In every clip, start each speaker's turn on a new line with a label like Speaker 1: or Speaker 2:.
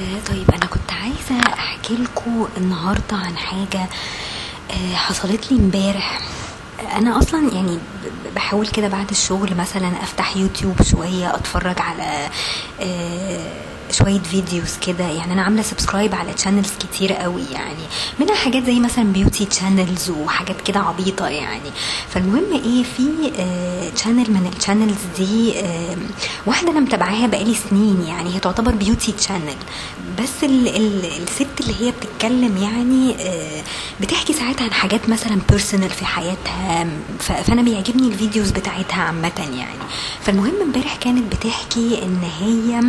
Speaker 1: طيب أنا كنت عايزة أحكي لكم النهارده عن حاجة آه، حصلت لي امبارح. أنا أصلا يعني بحاول كده بعد الشغل مثلا أفتح يوتيوب شوية أتفرج على آه، شوية فيديوز كده. يعني أنا عاملة subscribe على channels كتير قوي يعني. منها حاجات زي مثلا beauty channels وحاجات كده عبيطة يعني. فالمهم إيه في channel من ال channels دي آه، واحدة أنا متابعاها بقالي سنين يعني. هي تعتبر beauty channel بس ال ال الست اللي هي بتتكلم يعني آه، بتحكي ساعات عن حاجات مثلا personal في حياتها. فأنا بيعجبني الفيديوز بتاعتها عامة يعني. فالمهم امبارح كانت بتحكي إن هي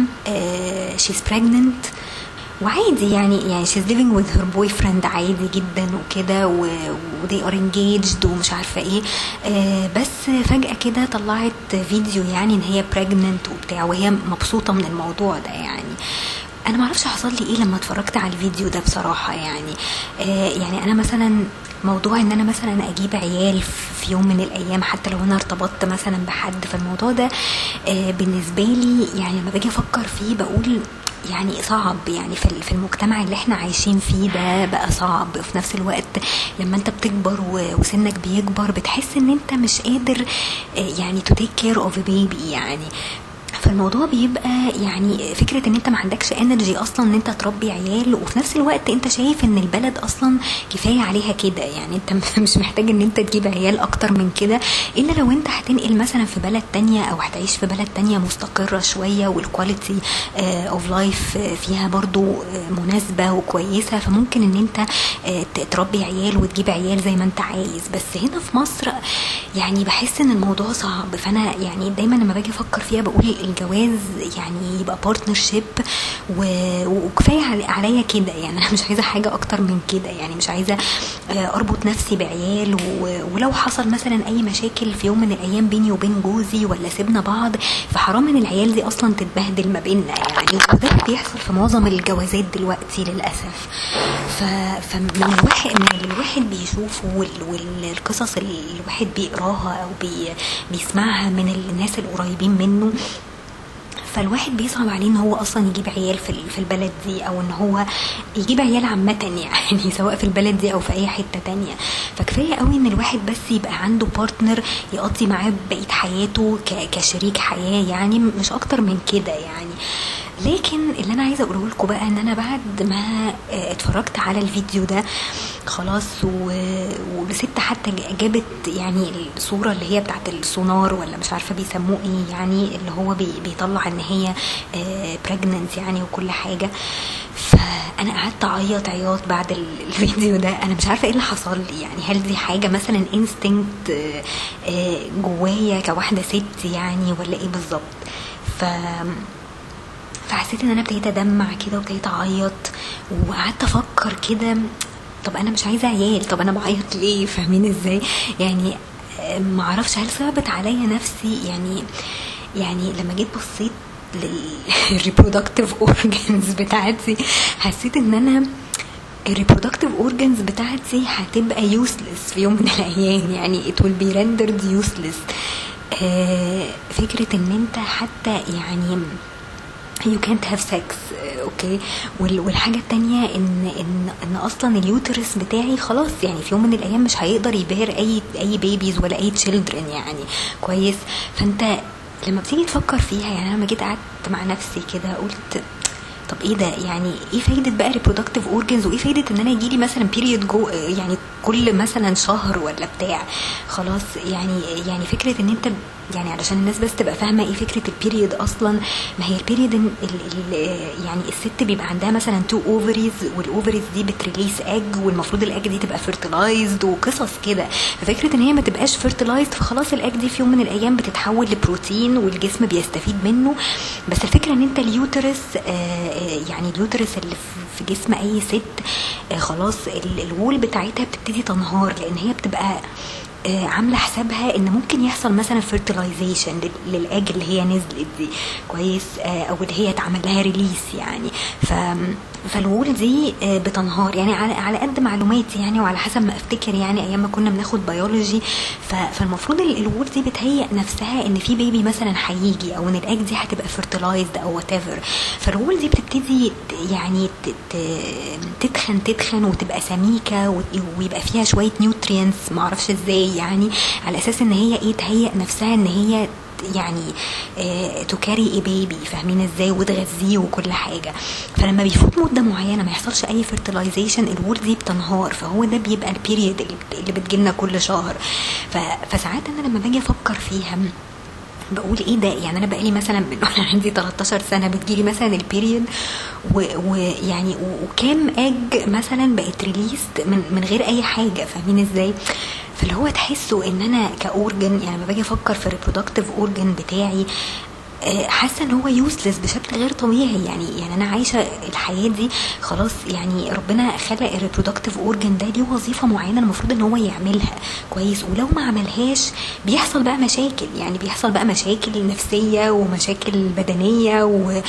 Speaker 1: she's pregnant. وعادي يعني يعني she's living with her boyfriend عادي جدا وكده و they are engaged ومش عارفة إيه. آه بس فجأة كده طلعت فيديو يعني إن هي pregnant وبتاع وهي مبسوطة من الموضوع ده يعني. أنا معرفش حصل لي إيه لما اتفرجت على الفيديو ده بصراحة يعني. آه يعني أنا مثلا موضوع إن أنا مثلا أجيب عيال في يوم من الأيام حتى لو أنا ارتبطت مثلا بحد فالموضوع ده بالنسبة لي يعني لما باجي أفكر فيه بقول يعني صعب يعني في المجتمع اللي إحنا عايشين فيه ده بقى صعب. وفي نفس الوقت لما أنت بتكبر وسنك بيكبر بتحس إن أنت مش قادر آه، يعني take care of a baby يعني. فالموضوع بيبقى يعني فكرة إن أنت ما عندكش energy أصلا إن أنت تربي عيال وفي نفس الوقت أنت شايف إن البلد أصلا كفاية عليها كده. يعني أنت مش محتاج إن أنت تجيب عيال أكتر من كده. إلا لو أنت هتنقل مثلا في بلد تانية أو هتعيش في بلد تانية مستقرة شوية وال quality of life فيها برضو آه، مناسبة وكويسة فممكن إن أنت آه، تربي عيال وتجيب عيال زي ما أنت عايز. بس هنا في مصر يعني بحس إن الموضوع صعب. فأنا يعني دايما لما باجي أفكر فيها بقول الجواز يعني يبقى بارتنرشيب وكفاية عل- عليا كده يعني أنا مش عايزة حاجة أكتر من كده يعني مش عايزة آه، أربط نفسي بعيال ولو حصل مثلا أي مشاكل في يوم من الأيام بيني وبين جوزي ولا سيبنا بعض فحرام إن العيال دي أصلا تتبهدل ما بيننا يعني وده بيحصل في معظم الجوازات دلوقتي للأسف. ف... فمن الواحد من اللي الواحد بيشوفه وال- والقصص اللي الواحد بيقراها أو بي... بيسمعها من الناس القريبين منه فالواحد بيصعب عليه إن هو أصلا يجيب عيال في في البلد دي أو إن هو يجيب عيال عامة يعني سواء في البلد دي أو في أي حتة تانية. فكفاية قوي إن الواحد بس يبقى عنده partner يقضي معاه بقية حياته كشريك حياة يعني مش أكتر من كده يعني. لكن اللي أنا عايزة أقوله لكم بقى إن أنا بعد ما آه، اتفرجت على الفيديو ده خلاص و- والست حتى جابت يعني الصورة اللي هي بتاعت السونار ولا مش عارفة بيسموه إيه يعني اللي هو بي بيطلع إن هي pregnant يعني وكل حاجة. فأنا قعدت أعيط عياط بعد ال- الفيديو ده. أنا مش عارفة إيه اللي حصل لي. يعني هل دي حاجة مثلا instinct جوايا كواحدة ست يعني ولا إيه بالظبط؟ ف فحسيت إن أنا ابتديت أدمع كده وابتديت أعيط وقعدت أفكر كده طب أنا مش عايزة عيال طب أنا بعيط ليه؟ فاهمين إزاي؟ يعني آه، ما أعرفش هل صعبت عليا نفسي؟ يعني يعني لما جيت بصيت لل reproductive organs بتاعتي حسيت إن أنا ال reproductive organs بتاعتي هتبقى useless في يوم من الأيام. يعني it will be rendered useless. آه فكرة إن أنت حتى يعني you can't have sex آه، okay وال- والحاجة التانية ان ان إن أصلا ال uterus بتاعي خلاص يعني في يوم من الأيام مش هيقدر يbear اي أي babies ولا أي children يعني. كويس؟ فأنت لما بتيجي تفكر فيها يعني أنا لما جيت قعدت مع نفسي كده قلت طب إيه ده؟ يعني إيه فايدة بقى reproductive organs وايه فايدة ان أنا يجي لي مثلا period جو يعني كل مثلا شهر ولا بتاع؟ خلاص يعني يعني فكرة ان انت يعني علشان الناس بس تبقى فاهمة إيه فكرة ال period أصلا ما هي ال period ال ال يعني الست بيبقى عندها مثلا two ovaries وال ovaries دي بت release egg والمفروض الاج دي تبقى fertilized وقصص كده. ففكرة ان هي ما تبقاش fertilized فخلاص الاج دي في يوم من الأيام بتتحول لبروتين والجسم بيستفيد منه. بس الفكرة ان انت ال uterus آه، يعني ال uterus اللي في- جسم أي ست آه، خلاص ال- ال wall بتاعتها بتبتدي تنهار لأن هي بتبقى آه، عاملة حسابها إن ممكن يحصل مثلا fertilization لل egg اللي هي نزلت دي. كويس؟ آه، أو اللي هي اتعمل لها release يعني. ف فال wall دي آه، بتنهار. يعني على على قد معلوماتي يعني وعلى حسب ما افتكر يعني أيام ما كنا بناخد بيولوجي فالمفروض ال- ال wall دي بتهيئ نفسها إن في baby مثلا هيجي أو إن الاج دي هتبقى fertilized أو whatever فال wall دي بتبتدي يعني تتخن تتخن وتبقى سميكة ويبقى فيها شوية nutrients معرفش إزاي يعني على أساس إن هي إيه تهيئ نفسها إن هي يعني ت carry إيه baby فاهمين إزاي؟ وتغذيه وكل حاجة. فلما بيفوت مدة معينة ما يحصلش أي fertilization ال wall دي بتنهار. فهو ده بيبقى ال period اللي- بتجيلنا كل شهر. فساعات أنا لما باجي أفكر فيها بقول إيه ده؟ يعني أنا بقالي مثلا من وأنا عندي 13 سنة بتجيلي مثلا ال period ويعني وكام اج مثلا بقت released من من غير أي حاجة فاهمين إزاي؟ فاللي هو تحسوا إن أنا ك organ يعني لما باجي أفكر في ال reproductive organ بتاعي حاسة إن هو useless بشكل غير طبيعي. يعني يعني أنا عايشة الحياة دي خلاص يعني ربنا خلق ال reproductive organ ده ليه وظيفة معينة المفروض إن هو يعملها. كويس. ولو ما عملهاش بيحصل بقى مشاكل. يعني بيحصل بقى مشاكل نفسية ومشاكل بدنية و-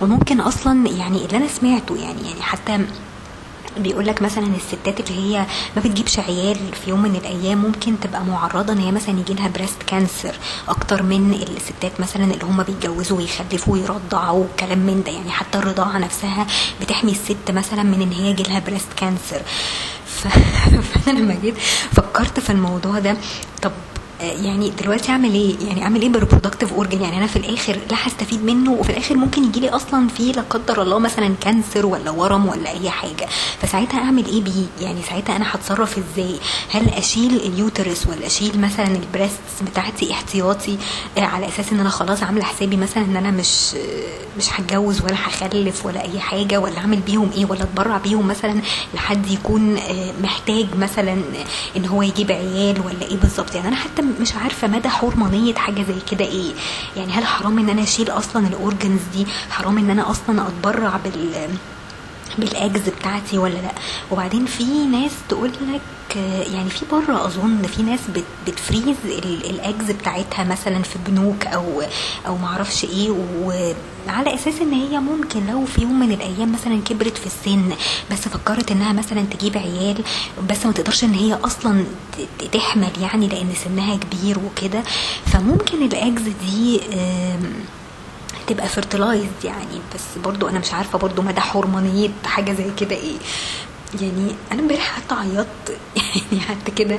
Speaker 1: وممكن أصلا يعني اللي أنا سمعته يعني يعني حتى بيقول لك مثلا الستات اللي هي ما بتجيبش عيال في يوم من الأيام ممكن تبقى معرضة إن هي مثلا يجي لها breast cancer أكتر من الستات مثلا اللي هم بيتجوزوا ويخلفوا ويرضعوا وكلام من ده يعني حتى الرضاعة نفسها بتحمي الست مثلا من إن هي يجي لها breast cancer. فأنا لما جيت فكرت في الموضوع ده طب يعني دلوقتي اعمل إيه؟ يعني اعمل إيه بال reproductive organ يعني أنا في الآخر لا هستفيد منه وفي الآخر ممكن يجي لي أصلا فيه لا قدر الله مثلا cancer ولا ورم ولا أي حاجة. فساعتها اعمل إيه بيه؟ يعني ساعتها أنا هتصرف إزاي؟ هل اشيل ال uterus ولا اشيل مثلا ال breasts بتاعتي احتياطي آه، على أساس ان أنا خلاص عاملة حسابي مثلا ان أنا مش مش هتجوز ولا هخلف ولا أي حاجة ولا اعمل بيهم إيه؟ ولا اتبرع بيهم مثلا لحد يكون آه، محتاج مثلا ان هو يجيب عيال ولا إيه بالظبط؟ يعني أنا حتى مش عارفة مدى حرمانيه حاجة زي كده إيه. يعني هل حرام ان أنا اشيل أصلا ال organs دي؟ حرام ان أنا أصلا اتبرع بال بال eggs بتاعتي ولا لأ. وبعدين في ناس تقول لك يعني في بره أظن في ناس بت بت freeze ال- ال eggs بتاعتها مثلا في بنوك أو أو معرفش إيه وعلى أساس إن هي ممكن لو في يوم من الأيام مثلا كبرت في السن بس فكرت إنها مثلا تجيب عيال بس ما تقدرش إن هي أصلا تحمل يعني لأن سنها كبير وكده. فممكن الإجز دي تبقى fertilized يعني. بس برضو أنا مش عارفة برضو مدى حرمانية حاجة زي كده إيه. يعني أنا امبارح حتى عيطت. يعني حتى كده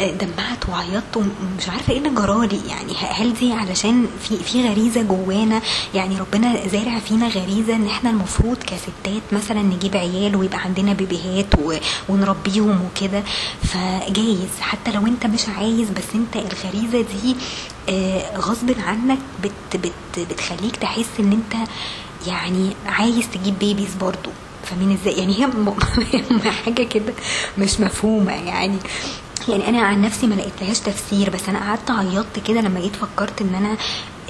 Speaker 1: آه، دمعت وعيطت ومش عارفة إيه اللي جرالي يعني هل دي علشان في في غريزة جوانا؟ يعني ربنا زارع فينا غريزة إن إحنا المفروض كستات مثلا نجيب عيال ويبقى عندنا بيبيهات ونربيهم وكده. فجايز حتى لو أنت مش عايز بس أنت الغريزة دي آه، غصب عنك بت بت بتخليك تحس إن أنت يعني عايز تجيب بيبيز برضو. فاهمين إزاي؟ يعني هي حاجة كده مش مفهومة يعني. يعني أنا عن نفسي ما لقيتلهاش تفسير بس أنا قعدت عيطت كده لما جيت فكرت إن أنا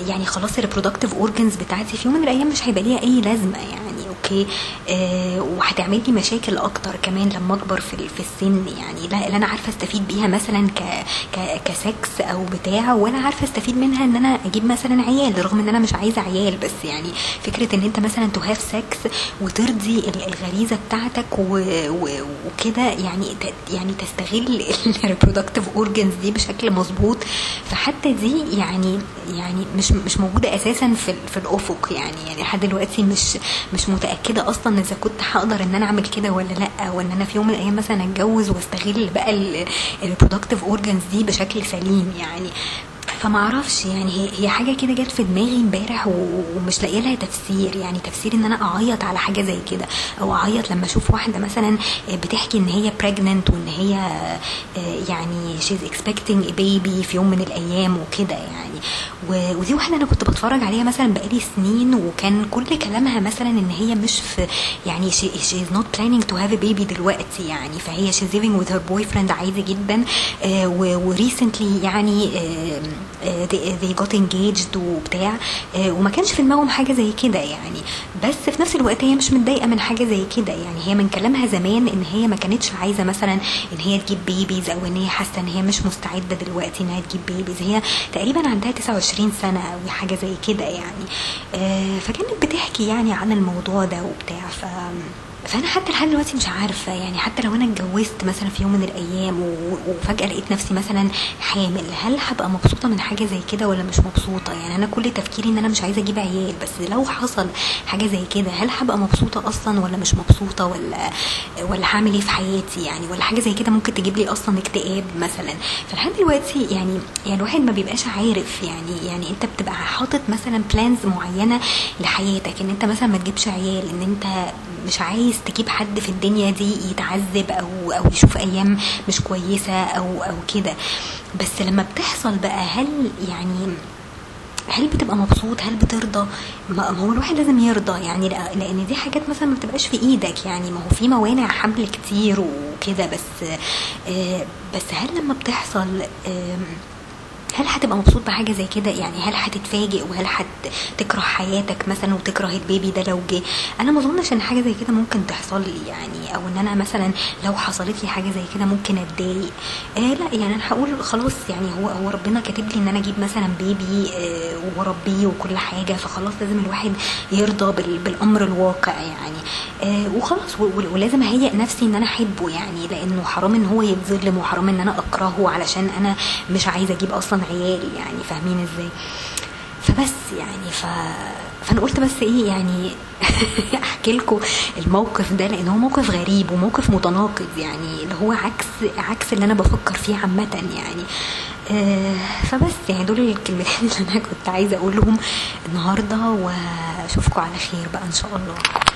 Speaker 1: يعني خلاص ال reproductive organs بتاعتي في يوم من الأيام مش هيبقى ليها أي لازمة يعني. okay آه وهتعمل لي مشاكل أكتر كمان لما اكبر في في السن يعني لا, لا أنا عارفة استفيد بيها مثلا ك ك كسكس أو بتاع ولا عارفة استفيد منها ان أنا أجيب مثلا عيال رغم ان أنا مش عايزة عيال بس يعني فكرة ان انت مثلا to have sex وترضي ال- الغريزة بتاعتك وكده يعني يعني تستغل ال reproductive organs دي بشكل مظبوط. فحتى دي يعني يعني مش مش موجودة أساسا في في الأفق يعني يعني لحد دلوقتي مش مش متاكده أصلا إذا كنت هقدر إن أنا أعمل كده ولا لأ وإن أنا في يوم من الأيام مثلا أتجوز وأستغل بقى ال reproductive organs دي بشكل سليم يعني. فما أعرفش يعني هي حاجة كده جت في دماغي امبارح ومش لاقية لها تفسير يعني. تفسير إن أنا أعيط على حاجة زي كده أو أعيط لما أشوف واحدة مثلا بتحكي إن هي pregnant وإن هي آه، يعني expecting a baby في يوم من الأيام وكده يعني. و- ودي واحدة أنا كنت بتفرج عليها مثلا بقالي سنين وكان كل كلامها مثلا إن هي مش في يعني she, she is not planning to have a baby دلوقتي يعني فهي she's living with her boyfriend عادي جدا آه، وريسنتلي يعني آه، آه، they, got engaged وبتاع وما كانش في دماغهم حاجة زي كده يعني. بس في نفس الوقت هي مش متضايقة من حاجة زي كده يعني. هي من كلامها زمان إن هي ما كانتش عايزة مثلا إن هي تجيب بيبيز أو إن هي حاسة إن هي مش مستعدة دلوقتي إنها تجيب بيبيز هي تقريبا عندها 29 سنة أو حاجة زي كده يعني. آه، فكانت بتحكي يعني عن الموضوع ده وبتاع ف فانا حتى لحد دلوقتي مش عارفة يعني حتى لو أنا اتجوزت مثلا في يوم من الأيام وفجأة لقيت نفسي مثلا حامل هل هبقى مبسوطة من حاجة زي كده ولا مش مبسوطة؟ يعني أنا كل تفكيري إن أنا مش عايزة أجيب عيال بس لو حصل حاجة زي كده هل هبقى مبسوطة أصلا ولا مش مبسوطة ولا ولا هعمل إيه في حياتي؟ يعني ولا حاجة زي كده ممكن تجيب لي أصلا اكتئاب مثلا؟ فلحد دلوقتي يعني يعني الواحد ما بيبقاش عارف يعني يعني أنت بتبقى حاطط مثلا بلانز معينة لحياتك إن أنت مثلا ما تجيبش عيال إن أنت مش عايز تجيب حد في الدنيا دي يتعذب أو أو يشوف أيام مش كويسة أو أو كده. بس لما بتحصل بقى هل يعني هل بتبقى مبسوط؟ هل بترضى؟ ما هو الواحد لازم يرضى يعني لأن دي حاجات مثلا ما بتبقاش في إيدك يعني. ما هو في موانع حمل كتير وكده بس آه، بس هل لما بتحصل هل هتبقى مبسوط بحاجة زي كده؟ يعني هل هتتفاجئ؟ وهل هتكره حياتك مثلا وتكره البيبي ده لو جه؟ أنا ما أظنش إن حاجة زي كده ممكن تحصل لي يعني أو إن أنا مثلا لو حصلت لي حاجة زي كده ممكن أتضايق. آه لا يعني أنا هقول خلاص يعني هو هو ربنا كاتب لي إن أنا أجيب مثلا بيبي آه واربيه وكل حاجة فخلاص لازم الواحد يرضى بال- بالأمر الواقع يعني. آه وخلاص ولازم أهيئ نفسي إن أنا أحبه يعني لأنه حرام إن هو يتظلم وحرام إن أنا أكرهه علشان أنا مش عايزة أجيب أصلا عيال يعني فاهمين إزاي؟ فبس يعني ف فأنا قلت بس إيه يعني أحكي لكم الموقف ده لأن هو موقف غريب وموقف متناقض يعني اللي هو عكس عكس اللي أنا بفكر فيه عامة يعني. آه، فبس يعني دول الكلمتين اللي أنا كنت عايزة أقولهم النهارده وأشوفكم على خير بقى إن شاء الله.